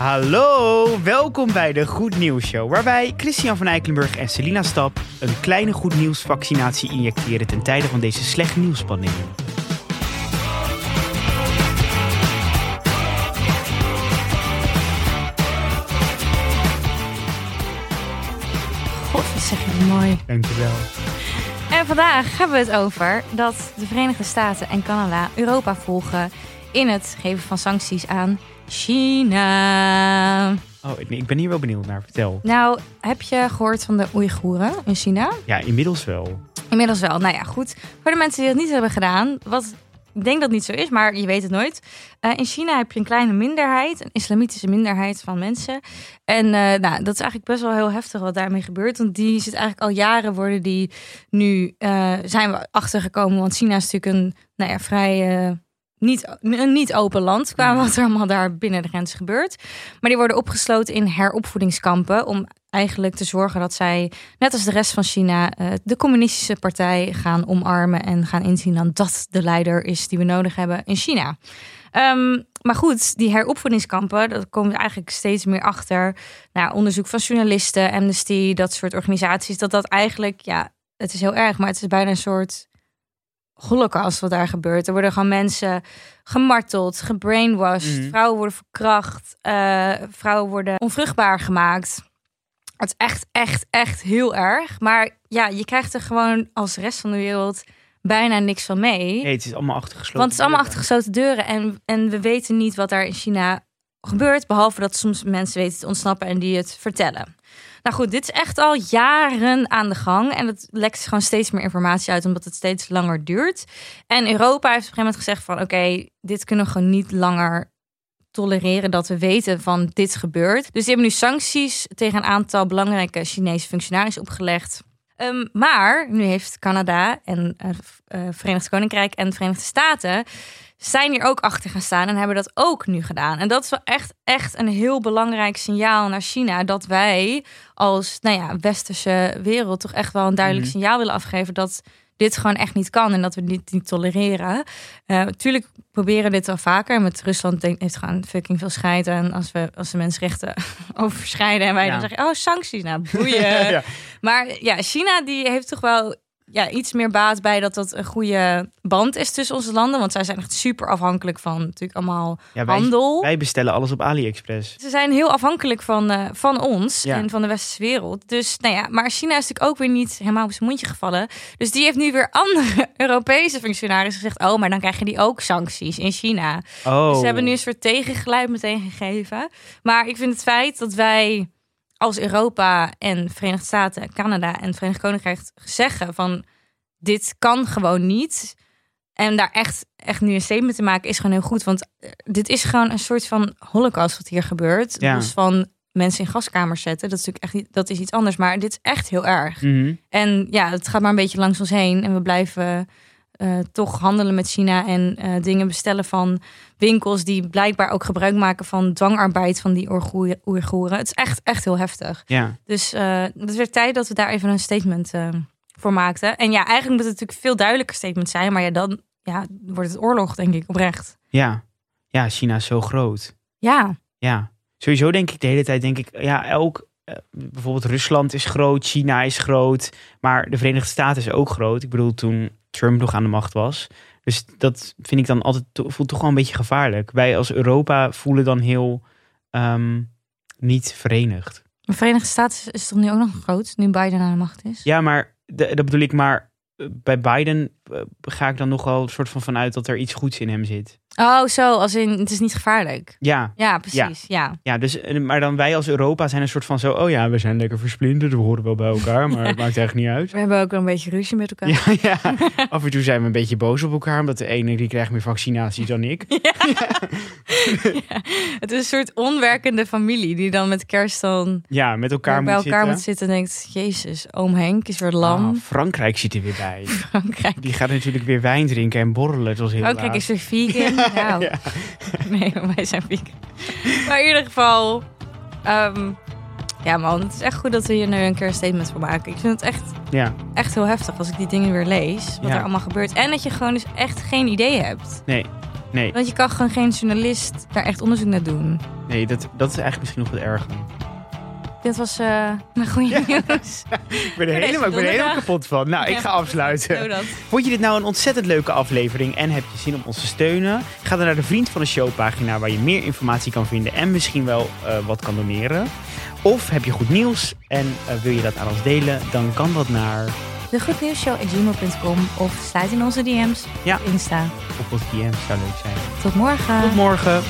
Hallo, welkom bij de Goed Nieuws Show, waarbij Christian van Eikelenburg en Selina Stap een kleine goed nieuws vaccinatie injecteren ten tijde van deze slecht nieuwspandemie. God, wat zeg je mooi. Dankjewel. En vandaag hebben we het over dat de Verenigde Staten en Canada Europa volgen in het geven van sancties aan China. Oh, ik ben hier wel benieuwd naar. Vertel. Nou, heb je gehoord van de Oeigoeren in China? Ja, inmiddels wel. Inmiddels wel. Nou ja, goed. Voor de mensen die dat niet hebben gedaan, wat ik denk dat het niet zo is, maar je weet het nooit. Eh, in China heb je een kleine minderheid, een islamitische minderheid van mensen. En eh, nou, dat is eigenlijk best wel heel heftig wat daarmee gebeurt. Want die zit eigenlijk al jaren worden die nu eh, zijn we achtergekomen. Want China is natuurlijk een nou ja, vrij niet, een niet open land qua wat er allemaal daar binnen de grens gebeurt. Maar die worden opgesloten in heropvoedingskampen om eigenlijk te zorgen dat zij, net als de rest van China, eh, de communistische partij gaan omarmen en gaan inzien dat dat de leider is die we nodig hebben in China. Ehm, maar goed, die heropvoedingskampen, dat komen we eigenlijk steeds meer achter. Nou, onderzoek van journalisten, Amnesty, dat soort organisaties, dat dat eigenlijk, ja, het is heel erg, maar het is bijna een soort holocaust wat daar gebeurt. Er worden gewoon mensen gemarteld, gebrainwashed, Mhm. vrouwen worden verkracht, eh, vrouwen worden onvruchtbaar gemaakt. Het is echt, echt, echt heel erg. Maar ja, je krijgt er gewoon als rest van de wereld bijna niks van mee. Nee, het is allemaal achtergesloten. Want het is allemaal deuren. achter gesloten deuren. En, en we weten niet wat daar in China gebeurt. Behalve dat soms mensen weten te ontsnappen en die het vertellen. Nou goed, dit is echt al jaren aan de gang. En het lekt gewoon steeds meer informatie uit, omdat het steeds langer duurt. En Europa heeft op een gegeven moment gezegd van... oké, dit kunnen we gewoon niet langer tolereren dat we weten van dit gebeurt. Dus die hebben nu sancties tegen een aantal belangrijke Chinese functionarissen opgelegd. Ehm, maar nu heeft Canada en eh, Verenigd Koninkrijk en de Verenigde Staten zijn hier ook achter gaan staan en hebben dat ook nu gedaan. En dat is wel echt, echt een heel belangrijk signaal naar China. Dat wij als nou ja, westerse wereld toch echt wel een duidelijk Mhm. signaal willen afgeven dat dit gewoon echt niet kan en dat we dit niet tolereren. Eh, natuurlijk proberen we dit al vaker. Met Rusland denk, heeft gewoon fucking veel scheid aan als we als de mensenrechten overschrijden en wij Ja. dan zeggen, oh sancties, nou boeien. ja. Maar ja, China die heeft toch wel ja, iets meer baat bij dat dat een goede band is tussen onze landen. Want zij zijn echt super afhankelijk van natuurlijk allemaal Ja, wij, handel. wij bestellen alles op AliExpress. Ze zijn heel afhankelijk van, eh, van ons Ja. en van de westerse wereld. Dus nou ja, maar China is natuurlijk ook weer niet helemaal op zijn mondje gevallen. Dus die heeft nu weer andere Europese functionarissen gezegd: Oh, maar dan krijg je die ook sancties in China. Oh. Dus ze hebben nu een soort tegengeluid meteen gegeven. Maar ik vind het feit dat wij als Europa en Verenigde Staten, Canada en Verenigd Koninkrijk zeggen van dit kan gewoon niet. En daar echt, echt nu een statement te maken is gewoon heel goed. Want eh, dit is gewoon een soort van holocaust wat hier gebeurt. Ja. Dus van mensen in gaskamers zetten. Dat is natuurlijk echt niet- dat is iets anders. Maar dit is echt heel erg. Mhm. En ja, het gaat maar een beetje langs ons heen. En we blijven eh, toch handelen met China en eh, dingen bestellen van winkels die blijkbaar ook gebruik maken van dwangarbeid van die Oeigoer- Oeigoeren. Het is echt, echt heel heftig. Ja. Dus eh het werd tijd dat we daar even een statement voor maakten. En ja, eigenlijk moet het natuurlijk veel duidelijker statement zijn. Maar ja, dan ja, wordt het oorlog, denk ik, oprecht. Ja. Ja, China is zo groot. Ja, Ja, sowieso denk ik de hele tijd, denk ik, ja, elk, bijvoorbeeld Rusland is groot, China is groot, maar de Verenigde Staten is ook groot. Ik bedoel, toen Trump nog aan de macht was. Dus dat vind ik dan altijd, voelt toch wel een beetje gevaarlijk. Wij als Europa voelen dan heel ehm, niet verenigd. de Verenigde Staten is- is toch nu ook nog groot, nu Biden aan de macht is? Ja, maar dat bedoel ik, maar eh, bij Biden eh, ga ik dan nog wel een soort van vanuit dat er iets goeds in hem zit. Oh, zo, als in, het is niet gevaarlijk. Ja, Ja, precies, ja. ja dus, eh, maar dan wij als Europa zijn een soort van zo, oh ja, we zijn lekker versplinterd, we horen wel bij elkaar, maar het maakt eigenlijk niet uit. We hebben ook wel een beetje ruzie met elkaar. Ja, ja, af en toe zijn we een beetje boos op elkaar, omdat de ene die krijgt meer vaccinaties dan ik. Het is een soort onwerkende familie die dan met kerst dan Ja, met elkaar bij moet elkaar zitten. moet zitten en denkt... Jezus, oom Henk is weer lam. Ah, Frankrijk zit er weer bij. Frankrijk. Die gaat natuurlijk weer wijn drinken en borrelen. zoals heel Frankrijk laat. is weer vegan. nou, Ja. nee, wij zijn vegan. Maar in ieder geval... ehm, ja man, het is echt goed dat we hier nu een keer een statement voor maken. Ik vind het echt, Ja, echt heel heftig als ik die dingen weer lees. Wat Ja. er allemaal gebeurt. En dat je gewoon dus echt geen idee hebt. nee. Nee, Want je kan gewoon geen journalist daar echt onderzoek naar doen. nee dat, dat is eigenlijk misschien nog wat erger. Dit was eh mijn goede nieuws. Ik ben er helemaal, ik ben er helemaal kapot van. Nou, ik ga afsluiten. Vond je dit nou een ontzettend leuke aflevering en heb je zin om ons te steunen? Ga dan naar de Vriend van de Show pagina waar je meer informatie kan vinden en misschien wel eh, wat kan doneren. Of heb je goed nieuws en eh, wil je dat aan ons delen, dan kan dat naar De goednieuwsshow.gmail.com of sluit in onze DM's Ja. op Insta. op ons DM, zou leuk zijn. Tot morgen. Tot morgen.